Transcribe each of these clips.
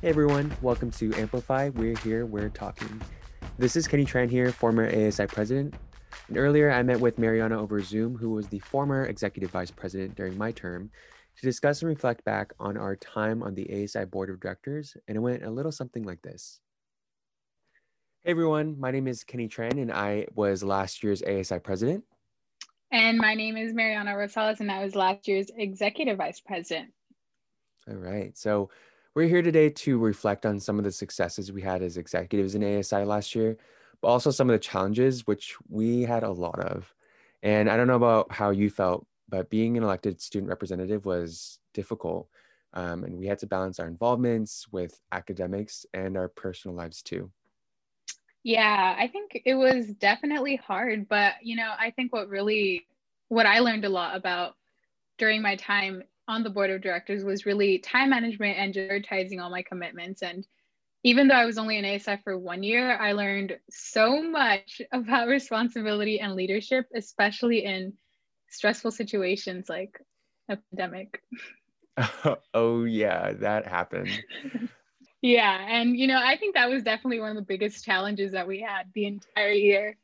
Hey everyone, welcome to Amplify. We're here, we're talking. This is Kenny Tran here, former ASI president. And earlier I met with Mariana over Zoom, who was the former executive vice president during my term, to discuss and reflect back on our time on the ASI board of directors. And it went a little something like this. Hey everyone, my name is Kenny Tran, and I was last year's ASI president. And my name is Mariana Rosales, and I was last year's executive vice president. All right. So we're here today to reflect on some of the successes we had as executives in ASI last year, but also some of the challenges, which we had a lot of. And I don't know about how you felt, but being an elected student representative was difficult. Um, and we had to balance our involvements with academics and our personal lives too. Yeah, I think it was definitely hard, but you know, I think what really what I learned a lot about during my time on the board of directors was really time management and prioritizing all my commitments. And even though I was only in ASI for one year, I learned so much about responsibility and leadership, especially in stressful situations like a pandemic. oh, yeah, that happened. yeah. And, you know, I think that was definitely one of the biggest challenges that we had the entire year.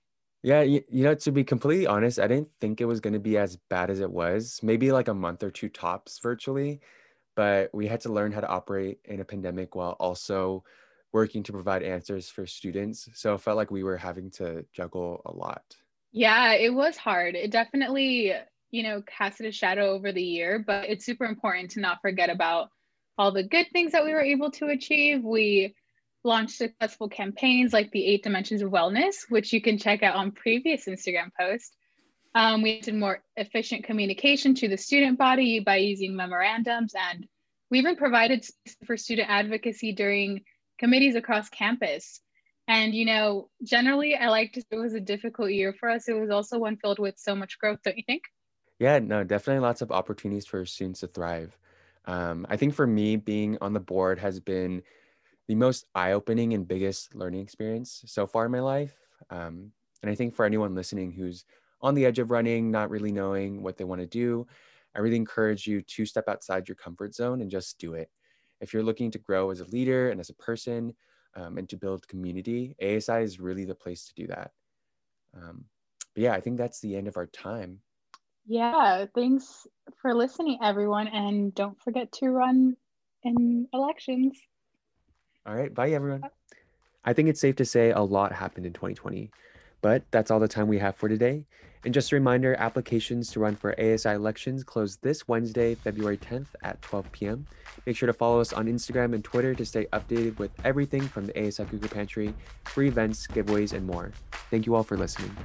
Yeah, you, you know, to be completely honest, I didn't think it was going to be as bad as it was. Maybe like a month or two tops virtually, but we had to learn how to operate in a pandemic while also working to provide answers for students. So it felt like we were having to juggle a lot. Yeah, it was hard. It definitely, you know, casted a shadow over the year, but it's super important to not forget about all the good things that we were able to achieve. We launched successful campaigns like the Eight Dimensions of Wellness, which you can check out on previous Instagram posts. Um, we did more efficient communication to the student body by using memorandums, and we even provided for student advocacy during committees across campus. And you know, generally, I like to it was a difficult year for us. It was also one filled with so much growth, don't you think? Yeah, no, definitely lots of opportunities for students to thrive. Um, I think for me, being on the board has been the most eye-opening and biggest learning experience so far in my life. Um, and I think for anyone listening who's on the edge of running, not really knowing what they want to do, I really encourage you to step outside your comfort zone and just do it. If you're looking to grow as a leader and as a person um, and to build community, ASI is really the place to do that. Um, but yeah, I think that's the end of our time. Yeah, thanks for listening, everyone. And don't forget to run in elections. All right. Bye, everyone. I think it's safe to say a lot happened in 2020, but that's all the time we have for today. And just a reminder applications to run for ASI elections close this Wednesday, February 10th at 12 p.m. Make sure to follow us on Instagram and Twitter to stay updated with everything from the ASI Cougar Pantry, free events, giveaways, and more. Thank you all for listening.